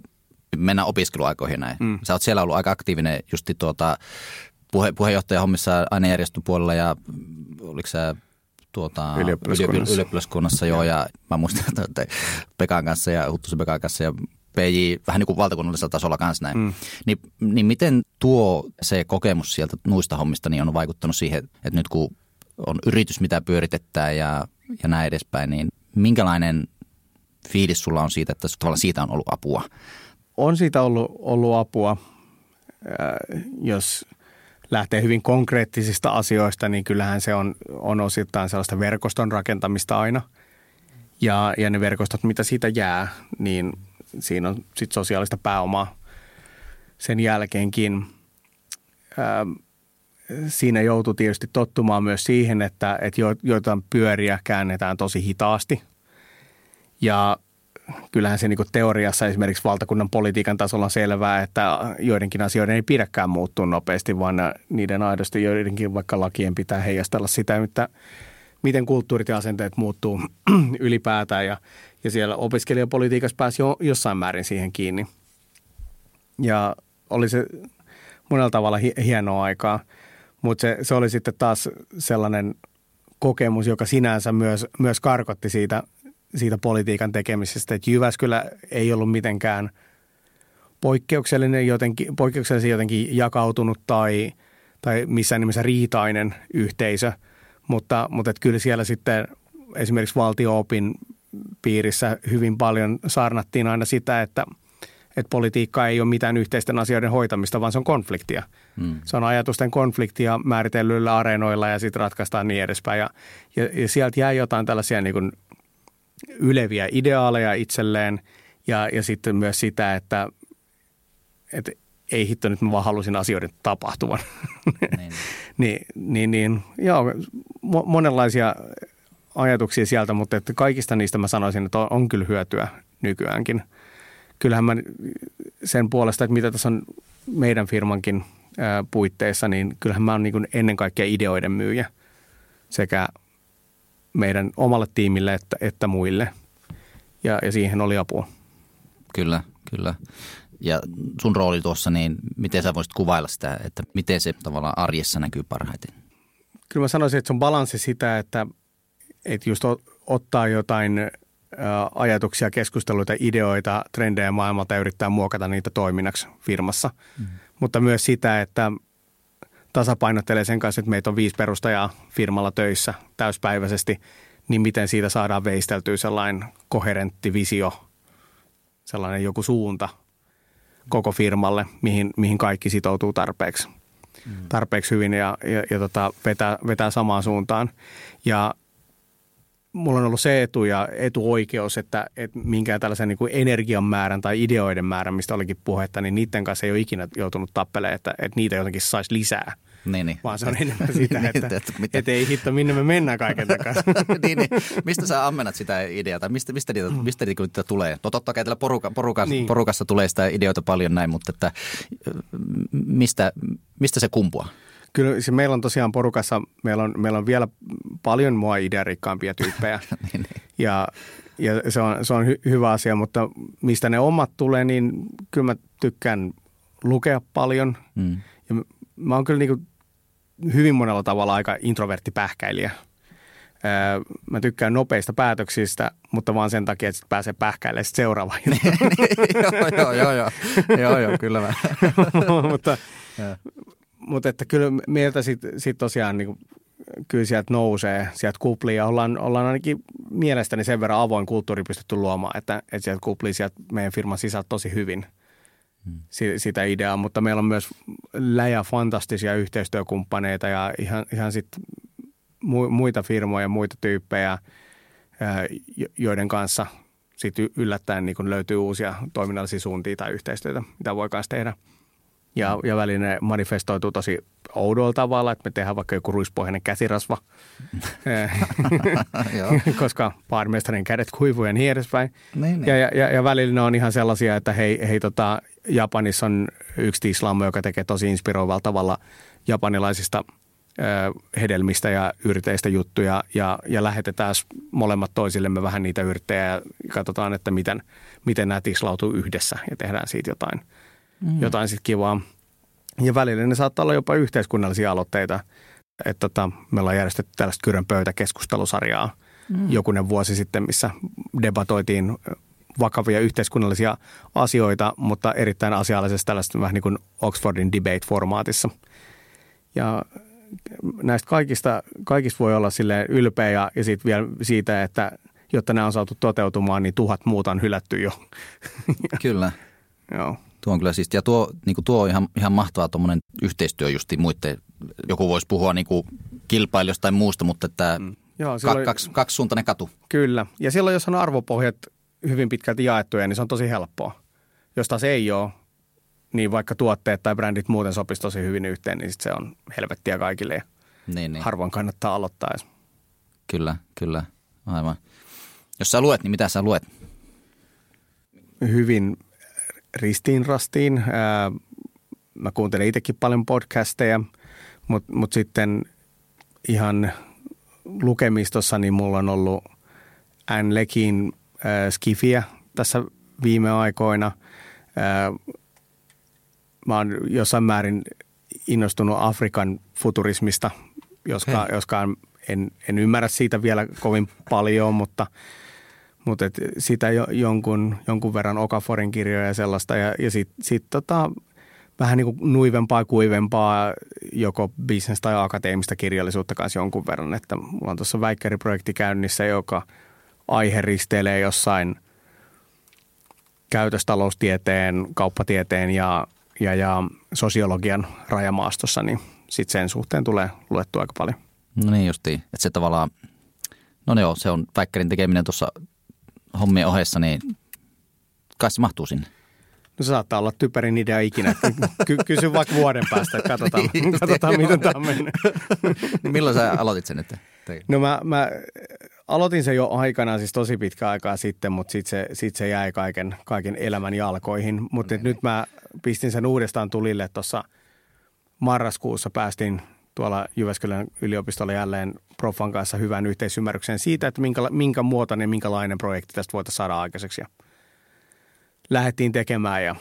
Speaker 1: mennään opiskeluaikoihin näin. Mm. Sä oot siellä ollut aika aktiivinen justi tuota, puhe, puheenjohtajahommissa ainejärjestön puolella ja oliko sä tuota,
Speaker 2: ylioppilaskunnassa.
Speaker 1: ylioppilaskunnassa joo, ja mä muistan, että Pekan kanssa ja Huttusen Pekan kanssa ja PJ vähän niin kuin valtakunnallisella tasolla kanssa näin. Mm. Ni, niin miten tuo se kokemus sieltä nuista hommista niin on vaikuttanut siihen, että nyt kun on yritys, mitä pyöritetään ja, ja näin edespäin, niin minkälainen fiilis sulla on siitä, että tavallaan siitä on ollut apua?
Speaker 2: On siitä ollut, ollut apua. Äh, jos lähtee hyvin konkreettisista asioista, niin kyllähän se on, on osittain sellaista verkoston rakentamista aina. Ja, ja ne verkostot, mitä siitä jää, niin siinä on sitten sosiaalista pääomaa sen jälkeenkin. ää, siinä joutui tietysti tottumaan myös siihen, että, että jo, joitain pyöriä käännetään tosi hitaasti. Ja kyllähän se niin teoriassa esimerkiksi valtakunnan politiikan tasolla on selvää, että joidenkin asioiden ei pidäkään muuttua nopeasti, vaan niiden aidosti joidenkin vaikka lakien pitää heijastella sitä, että miten kulttuurit ja asenteet muuttuu ylipäätään. Ja, ja siellä opiskelijapolitiikassa pääsi jo jossain määrin siihen kiinni. Ja oli se monella tavalla hienoa aikaa, mutta se, se oli sitten taas sellainen kokemus, joka sinänsä myös, myös karkotti siitä, siitä politiikan tekemisestä, että Jyväskylä ei ollut mitenkään poikkeuksellinen jotenkin, poikkeuksellisen jotenkin jakautunut tai, tai missään nimessä riitainen yhteisö, mutta, mutta että kyllä siellä sitten esimerkiksi valtioopin piirissä hyvin paljon saarnattiin aina sitä, että, että politiikka ei ole mitään yhteisten asioiden hoitamista, vaan se on konfliktia. Hmm. Se on ajatusten konfliktia määritellyillä areenoilla ja sitten ratkaistaan niin edespäin. Ja, ja, ja sieltä jää jotain tällaisia niin kuin yleviä ideaaleja itselleen ja, ja sitten myös sitä, että, että ei hitto nyt mä vaan halusin asioiden tapahtuvan. Niin. niin, niin, niin joo, monenlaisia ajatuksia sieltä, mutta että kaikista niistä mä sanoisin, että on, on kyllä hyötyä nykyäänkin. Kyllähän mä sen puolesta, että mitä tässä on meidän firmankin puitteissa, niin kyllähän mä oon niin ennen kaikkea ideoiden myyjä sekä meidän omalle tiimille että, että muille. Ja, ja siihen oli apua.
Speaker 1: Kyllä, kyllä. Ja sun rooli tuossa, niin miten sä voisit kuvailla sitä, että miten se tavallaan arjessa näkyy parhaiten?
Speaker 2: Kyllä mä sanoisin, että se on balanssi sitä, että, että just ottaa jotain ajatuksia, keskusteluita, ideoita, trendejä maailmalta ja yrittää muokata niitä toiminnaksi firmassa. Mm. Mutta myös sitä, että tasapainottelee sen kanssa, että meitä on viisi perustajaa firmalla töissä täyspäiväisesti, niin miten siitä saadaan veisteltyä sellainen koherentti visio, sellainen joku suunta koko firmalle, mihin, mihin kaikki sitoutuu tarpeeksi, mm. tarpeeksi hyvin ja, ja, ja tota, vetää, vetää samaan suuntaan. Ja mulla on ollut se etu ja etuoikeus, että, että minkään tällaisen niin kuin energian määrän tai ideoiden määrän, mistä olikin puhetta, niin niiden kanssa ei ole ikinä joutunut tappelemaan, että, että niitä jotenkin saisi lisää.
Speaker 1: Niin, niin.
Speaker 2: Vaan se on enemmän sitä, niin, että, että, että, että ei hitto, minne me mennään kaiken takaisin.
Speaker 1: niin, niin. Mistä sä ammennat sitä ideaa tai mistä, mistä, niitä, mistä niitä tulee? No totta kai poruka, poruka, niin. porukassa tulee sitä ideoita paljon näin, mutta että mistä, mistä se kumpuaa?
Speaker 2: Kyllä se meillä on tosiaan porukassa, meillä on, meillä on vielä paljon mua idearikkaampia tyyppejä. niin, niin. Ja, ja se on, se on hy, hyvä asia, mutta mistä ne omat tulee, niin kyllä mä tykkään lukea paljon. Mm. Ja mä oon kyllä niin kuin hyvin monella tavalla aika introvertti pähkäilijä. Mä tykkään nopeista päätöksistä, mutta vaan sen takia, että pääsee pähkäilemään seuraava.
Speaker 1: joo, joo, joo, joo, joo, joo, kyllä mä.
Speaker 2: mutta, mutta että kyllä mieltä sitten sit tosiaan niin kuin, kyllä sieltä nousee, sieltä kuplii ja ollaan, ollaan ainakin mielestäni sen verran avoin kulttuuri pystytty luomaan, että, että sieltä kuplii sieltä meidän firman sisältä tosi hyvin hmm. sitä ideaa, mutta meillä on myös läjä fantastisia yhteistyökumppaneita ja ihan, ihan sitten muita firmoja, muita tyyppejä, joiden kanssa sitten yllättäen niin löytyy uusia toiminnallisia suuntia tai yhteistyötä, mitä voi kanssa tehdä – ja, ja väline manifestoituu tosi oudolla tavalla, että me tehdään vaikka joku ruispohjainen käsirasva, koska baarmestarin kädet kuivuu ja niin edespäin. Niin, niin. Ja, ja, ja välillä ne on ihan sellaisia, että hei, hei tota, Japanissa on yksi tislammo, joka tekee tosi inspiroivalla tavalla japanilaisista hedelmistä ja yrteistä juttuja ja, ja lähetetään molemmat toisillemme vähän niitä yrttejä ja katsotaan, että miten, miten nämä tislautuu yhdessä ja tehdään siitä jotain – mm. jotain sitten kivaa. Ja välillä ne saattaa olla jopa yhteiskunnallisia aloitteita. Että tota, me ollaan järjestetty tällaista Kyrön pöytäkeskustelusarjaa mm. jokunen vuosi sitten, missä debatoitiin vakavia yhteiskunnallisia asioita, mutta erittäin asiallisesti tällaista vähän niin kuin Oxfordin debate-formaatissa. Ja näistä kaikista, kaikista voi olla sille ylpeä ja, ja sit vielä siitä, että jotta nämä on saatu toteutumaan, niin tuhat muuta on hylätty jo.
Speaker 1: Kyllä.
Speaker 2: Joo.
Speaker 1: Tuo on kyllä siis, ja tuo, niin kuin tuo on ihan, ihan mahtavaa tuommoinen yhteistyö justi muiden, joku voisi puhua niin kuin kilpailijoista tai muusta, mutta että mm. Joo, silloin, kaksi, kaksisuuntainen katu.
Speaker 2: Kyllä, ja silloin jos on arvopohjat hyvin pitkälti jaettuja, niin se on tosi helppoa. Jos taas ei ole, niin vaikka tuotteet tai brändit muuten sopisi tosi hyvin yhteen, niin sit se on helvettiä kaikille ja
Speaker 1: Niin, niin.
Speaker 2: harvoin kannattaa aloittaa edes.
Speaker 1: Kyllä, kyllä. Aivan. Jos sä luet, niin mitä sä luet?
Speaker 2: hyvin ristiin rastiin. Ää, Mä kuuntelen itsekin paljon podcasteja, mutta mut sitten ihan lukemistossa niin mulla on ollut Anne Lekin äh, Skifiä tässä viime aikoina. Äh, mä oon jossain määrin innostunut Afrikan futurismista, joskaan,
Speaker 1: Okei.
Speaker 2: joskaan en, en ymmärrä siitä vielä kovin paljon, mutta, mutta et sitä jo, jonkun, jonkun verran Okaforin kirjoja ja sellaista. Ja, ja sitten sit tota, vähän niin kuin nuivempaa kuivempaa joko business- tai akateemista kirjallisuutta kanssa jonkun verran. Että mulla on tuossa väikkäriprojekti käynnissä, joka aihe risteilee jossain käytöstaloustieteen, kauppatieteen ja, ja, ja sosiologian rajamaastossa, niin sitten sen suhteen tulee luettua aika paljon.
Speaker 1: No niin justiin, että se tavallaan, no joo, se on väikkärin tekeminen tuossa hommien ohessa, niin kai se mahtuu sinne.
Speaker 2: No se saattaa olla typerin idea ikinä. Ky- kysy vaikka vuoden päästä, katsotaan, katsotaan miten tämä on mennyt.
Speaker 1: Niin milloin sä aloitit sen nyt?
Speaker 2: No mä, mä aloitin sen jo aikanaan, siis tosi pitkä aikaa sitten, mutta sitten se, sit se jäi kaiken, kaiken elämän jalkoihin. Mutta nyt mä pistin sen uudestaan tulille tuossa marraskuussa päästiin tuolla Jyväskylän yliopistolla jälleen Profan kanssa hyvän yhteisymmärryksen siitä, että minkä, minkä muotoinen, minkälainen projekti tästä voitaisiin saada aikaiseksi. Ja lähdettiin tekemään ja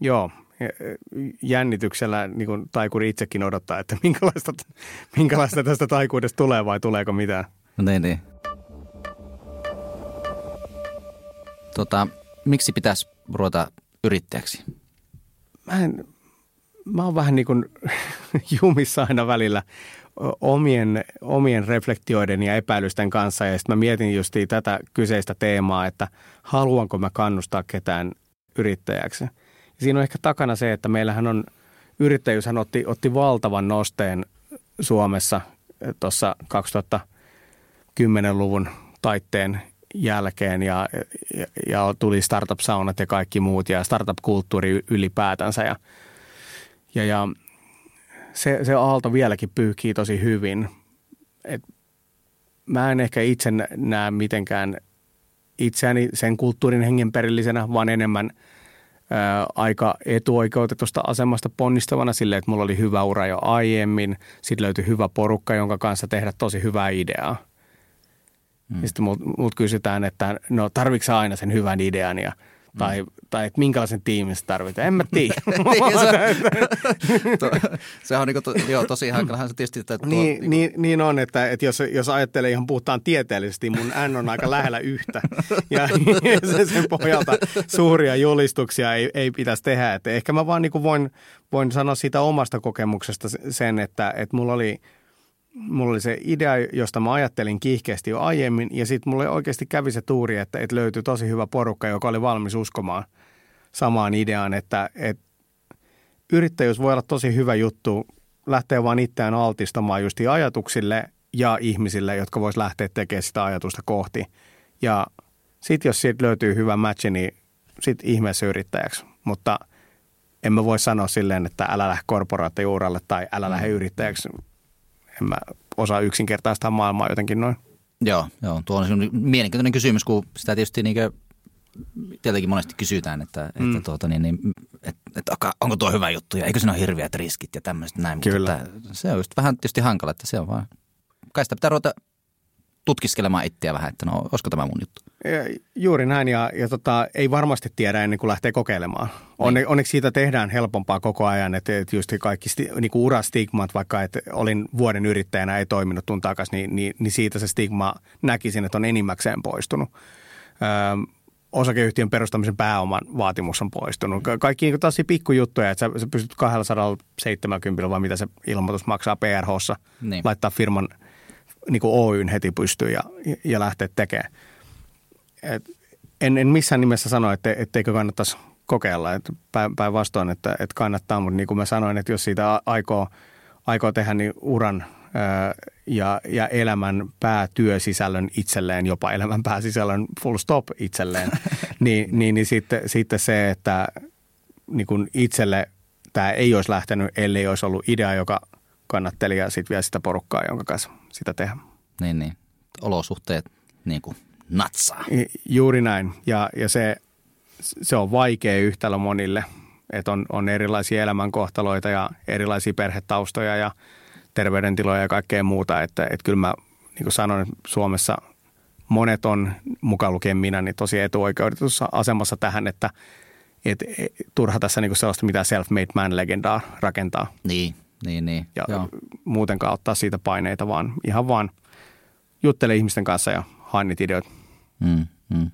Speaker 2: joo, jännityksellä niin kuin taikuri itsekin odottaa, että minkälaista, minkälaista tästä taikuudesta tulee vai tuleeko mitään.
Speaker 1: No niin, niin. Tota, miksi pitäisi ruveta yrittäjäksi?
Speaker 2: Mä, en, mä oon vähän niin kuin jumissa aina välillä omien, omien reflektioiden ja epäilysten kanssa. Ja sitten mä mietin just tätä kyseistä teemaa, että haluanko mä kannustaa ketään yrittäjäksi. Ja siinä on ehkä takana se, että meillähän on, yrittäjyyshän otti, otti valtavan nosteen Suomessa tuossa 2010-luvun taitteen jälkeen. Ja, ja, ja tuli startup-saunat ja kaikki muut ja startup-kulttuuri ylipäätänsä. Ja, ja, ja se, se aalto vieläkin pyyhkii tosi hyvin. Et mä en ehkä itse näe mitenkään itseäni sen kulttuurin hengenperillisenä, vaan enemmän ää, aika etuoikeutetusta asemasta ponnistavana silleen, että mulla oli hyvä ura jo aiemmin. Sitten löytyi hyvä porukka, jonka kanssa tehdä tosi hyvää ideaa. Mm. Ja sitten mut, mut kysytään, että no tarvitsetko aina sen hyvän idean ja tai, mm. tai että minkälaisen tiimin se tarvitaan. En mä tiedä.
Speaker 1: to, se on niin to, joo, tosi hankalahan se tietysti. Että tuo,
Speaker 2: niin, niin, niin, niin on, että, että jos, jos ajattelee ihan puhutaan tieteellisesti, mun N on aika lähellä yhtä. Ja sen, sen pohjalta suuria julistuksia ei, ei pitäisi tehdä. Että ehkä mä vaan niin voin, voin sanoa siitä omasta kokemuksesta sen, että, että mulla oli – mulla oli se idea, josta mä ajattelin kiihkeästi jo aiemmin, ja sitten mulle oikeasti kävi se tuuri, että, että löytyi tosi hyvä porukka, joka oli valmis uskomaan samaan ideaan, että, että yrittäjyys voi olla tosi hyvä juttu, lähteä vaan itseään altistamaan justi ajatuksille ja ihmisille, jotka vois lähteä tekemään sitä ajatusta kohti. Ja sitten jos siitä löytyy hyvä match, niin sitten ihmeessä yrittäjäksi. Mutta en mä voi sanoa silleen, että älä lähde korporaattijuuralle tai älä lähde yrittäjäksi en mä osaa yksinkertaistaa maailmaa jotenkin noin.
Speaker 1: Joo, joo tuo on mielenkiintoinen kysymys, kun sitä tietysti niin tietenkin monesti kysytään, että, mm. että, tuota, niin, niin, että, että onko tuo hyvä juttu ja eikö siinä ole hirveät riskit ja tämmöiset näin.
Speaker 2: Kyllä.
Speaker 1: Mutta että, se on just vähän tietysti hankala, että se on vaan, kai sitä pitää ruveta tutkiskelemaan itseä vähän, että no olisiko tämä mun juttu.
Speaker 2: Juuri näin ja, ja tota, ei varmasti tiedä ennen kuin lähtee kokeilemaan. Onne, niin. Onneksi siitä tehdään helpompaa koko ajan, että, että just kaikki sti, niin kuin urastigmat, vaikka että olin vuoden yrittäjänä, ei toiminut tun takaisin, niin, niin, niin siitä se stigma näkisin, että on enimmäkseen poistunut. Öö, osakeyhtiön perustamisen pääoman vaatimus on poistunut. Kaikki niin taas pikkujuttuja, että sä, sä pystyt 270 vai mitä se ilmoitus maksaa PRHssa, niin. laittaa firman niin kuin Oyn heti pystyy ja, ja lähteä tekemään. Et en, en missään nimessä sano, että etteikö kannattaisi kokeilla. Et Päinvastoin, että, että kannattaa, mutta niin kuin mä sanoin, että jos siitä aikoo, aikoo tehdä niin uran ää, ja, ja elämän päätyösisällön itselleen, jopa elämän pääsisällön full stop itselleen, niin, niin, niin sitten, sitten se, että niin kuin itselle tämä ei olisi lähtenyt, ellei olisi ollut idea, joka kannatteli ja sitten vielä sitä porukkaa, jonka kanssa sitä tehdä.
Speaker 1: Niin, niin. Olosuhteet niin kuin natsaa.
Speaker 2: Juuri näin. Ja, ja se, se on vaikea yhtälö monille, että on, on erilaisia elämänkohtaloita ja erilaisia perhetaustoja ja terveydentiloja ja kaikkea muuta. Että, että kyllä mä niin kuin sanoin, että Suomessa monet on, mukaan lukien minä, niin tosi etuoikeutetussa asemassa tähän, että et, et, turha tässä niin kuin sellaista mitä self-made man-legendaa rakentaa.
Speaker 1: Niin, niin, niin.
Speaker 2: Ja Joo. muutenkaan ottaa siitä paineita, vaan ihan vaan juttele ihmisten kanssa ja hae niitä ideoita. Mm, mm.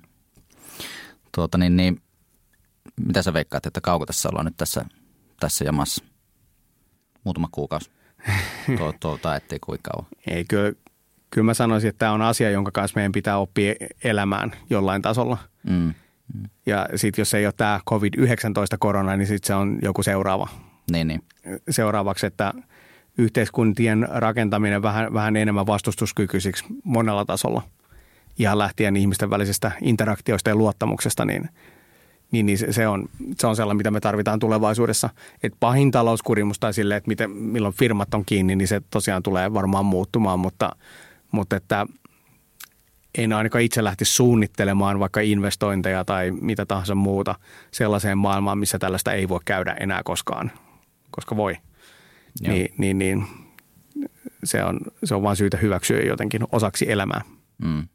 Speaker 1: Tuota, niin, niin, mitä sä veikkaat, että kauko tässä ollaan nyt tässä, tässä jamassa? Muutama kuukausi. Tuo, tuo, tai ettei kuinka kauan.
Speaker 2: Ei, kyllä, kyllä mä sanoisin, että tämä on asia, jonka kanssa meidän pitää oppia elämään jollain tasolla. Mm. Mm. Ja sitten jos ei ole tämä COVID-19-korona, niin sitten se on joku seuraava.
Speaker 1: Niin, niin.
Speaker 2: Seuraavaksi, että yhteiskuntien rakentaminen vähän, vähän enemmän vastustuskykyisiksi monella tasolla. Ihan lähtien ihmisten välisestä interaktioista ja luottamuksesta, niin, niin, niin se, on, se on sellainen, mitä me tarvitaan tulevaisuudessa. Et pahin talouskurimus tai sille, että miten, milloin firmat on kiinni, niin se tosiaan tulee varmaan muuttumaan, mutta, mutta että – en ainakaan itse lähtisi suunnittelemaan vaikka investointeja tai mitä tahansa muuta sellaiseen maailmaan, missä tällaista ei voi käydä enää koskaan, koska voi. Niin, niin, niin se, on, se on vain syytä hyväksyä jotenkin osaksi elämää. Mm.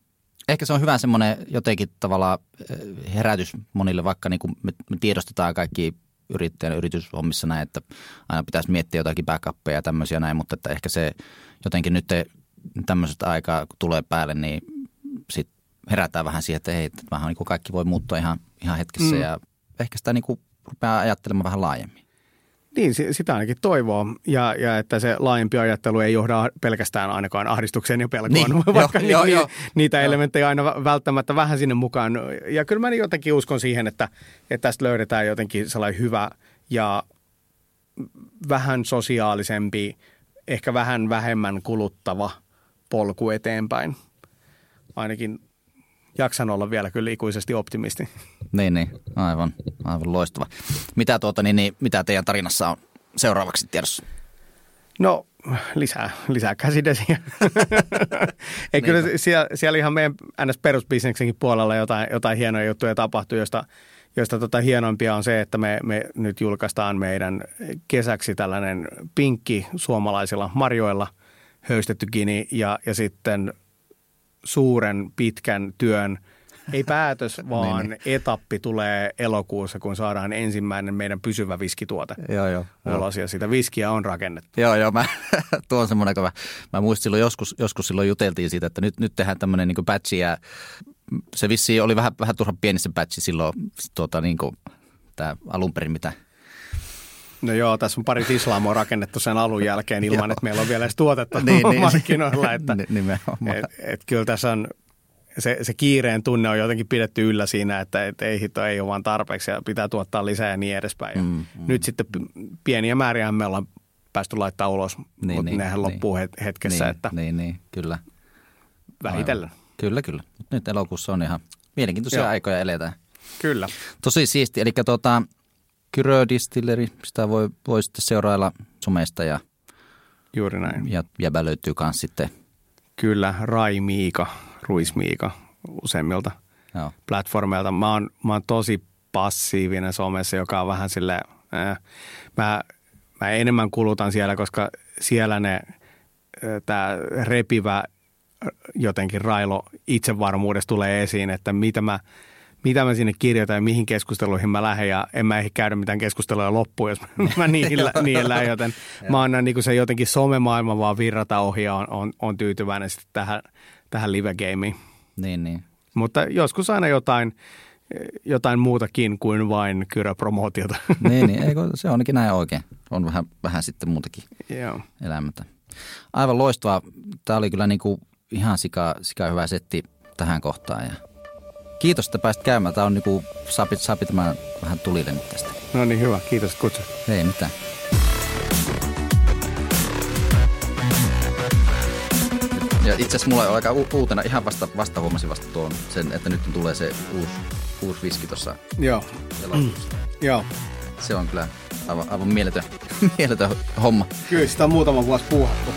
Speaker 1: Ehkä se on hyvä semmoinen jotenkin tavallaan eh, herätys monille, vaikka niin kuin me, me tiedostetaan kaikki yrittäjän yrityshommissa näin, että aina pitäisi miettiä jotakin backuppeja ja tämmöisiä näin, mutta että ehkä se jotenkin nyt tämmöisestä aikaa, kun tulee päälle, niin sit herätään vähän siihen, että hei, että vähän niin kuin kaikki voi muuttua ihan, ihan hetkessä mm. ja ehkä sitä niin kuin rupeaa ajattelemaan vähän laajemmin.
Speaker 2: Niin, sitä ainakin toivoo. Ja, ja että se laajempi ajattelu ei johda pelkästään ainakaan ahdistukseen ja pelkoon, niin, vaikka jo, niin, jo, niitä jo. elementtejä aina välttämättä vähän sinne mukaan. Ja kyllä mä jotenkin uskon siihen, että, että tästä löydetään jotenkin sellainen hyvä ja vähän sosiaalisempi, ehkä vähän vähemmän kuluttava polku eteenpäin ainakin jaksan olla vielä kyllä ikuisesti optimisti.
Speaker 1: Niin, niin. Aivan, aivan loistava. Mitä, tuota, niin, niin, mitä teidän tarinassa on seuraavaksi tiedossa?
Speaker 2: No lisää, lisää käsidesiä. Ei kyllä siellä, siellä ihan meidän ns. perusbisneksenkin puolella jotain, jotain hienoja juttuja tapahtuu, josta, josta tota hienompia on se, että me, me nyt julkaistaan meidän kesäksi tällainen pinkki suomalaisilla marjoilla höystetty gini ja, ja sitten suuren pitkän työn ei päätös, niin, vaan niin. etappi tulee elokuussa, kun saadaan ensimmäinen meidän pysyvä viskituote
Speaker 1: joo, joo,
Speaker 2: ulos. Ja sitä viskiä on rakennettu.
Speaker 1: Joo, joo. Mä, tuo on semmoinen, kun mä, mä muistin silloin joskus, joskus silloin juteltiin siitä, että nyt, nyt tehdään tämmöinen niin batchi ja se vissi oli vähän, vähän turhan pieni se batchi silloin tuota, niin kuin, tämä alun perin, mitä –
Speaker 2: No joo, tässä on pari tislaamoa rakennettu sen alun jälkeen ilman, että meillä on vielä edes tuotetta niin, niin, markkinoilla. Että, et, et, kyllä tässä on se, se kiireen tunne on jotenkin pidetty yllä siinä, että et ei hito, ei ole vaan tarpeeksi ja pitää tuottaa lisää ja niin edespäin. Mm, mm. Nyt sitten pieniä määriä me ollaan päästy laittaa ulos, niin, mutta niin, nehän niin, loppuu hetkessä.
Speaker 1: Niin,
Speaker 2: että
Speaker 1: niin, niin, kyllä.
Speaker 2: Vähitellen.
Speaker 1: Kyllä, kyllä. Nyt elokuussa on ihan mielenkiintoisia Joo. aikoja eletään.
Speaker 2: Kyllä.
Speaker 1: Tosi siisti. Eli tuota, Kyrö Distilleri, sitä voi, voi sitten seurailla somesta ja
Speaker 2: Juuri näin.
Speaker 1: Ja jäbä löytyy myös sitten.
Speaker 2: Kyllä, Rai Miika, Ruis Miika useimmilta Joo. platformeilta. Mä oon, mä oon tosi passiivinen somessa, joka on vähän sille äh, mä, mä enemmän kulutan siellä, koska siellä ne, äh, tämä repivä jotenkin railo itsevarmuudesta tulee esiin, että mitä mä – mitä mä sinne kirjoitan ja mihin keskusteluihin mä lähden ja en mä ehkä käydä mitään keskustelua loppuun, jos mä niihin, niihin lähden, joten mä annan niin se jotenkin somemaailma vaan virrata ohi ja on, on, on tyytyväinen sitten tähän, tähän live-gameen.
Speaker 1: Niin, niin.
Speaker 2: Mutta joskus aina jotain, jotain muutakin kuin vain kyröpromootiota.
Speaker 1: Niin, niin eikö, se onkin näin oikein. On vähän, vähän sitten muutakin Joo. elämätä. Aivan loistavaa. Tämä oli kyllä niin kuin ihan sika, sika hyvä setti tähän kohtaan ja – Kiitos, että pääsit käymään. Tämä on niinku, sapit, sapit mä vähän tulille nyt tästä.
Speaker 2: No niin, hyvä. Kiitos, että kutsut.
Speaker 1: Ei mitään. Ja itse asiassa mulla on aika u- uutena, ihan vasta, vasta huomasin vasta tuon sen, että nyt tulee se uusi, uusi viski tuossa
Speaker 2: Joo. Mm. Joo.
Speaker 1: Se on kyllä aivan, aivan mieletön, mieletön homma.
Speaker 2: Kyllä sitä on muutama vuosi puuhattu.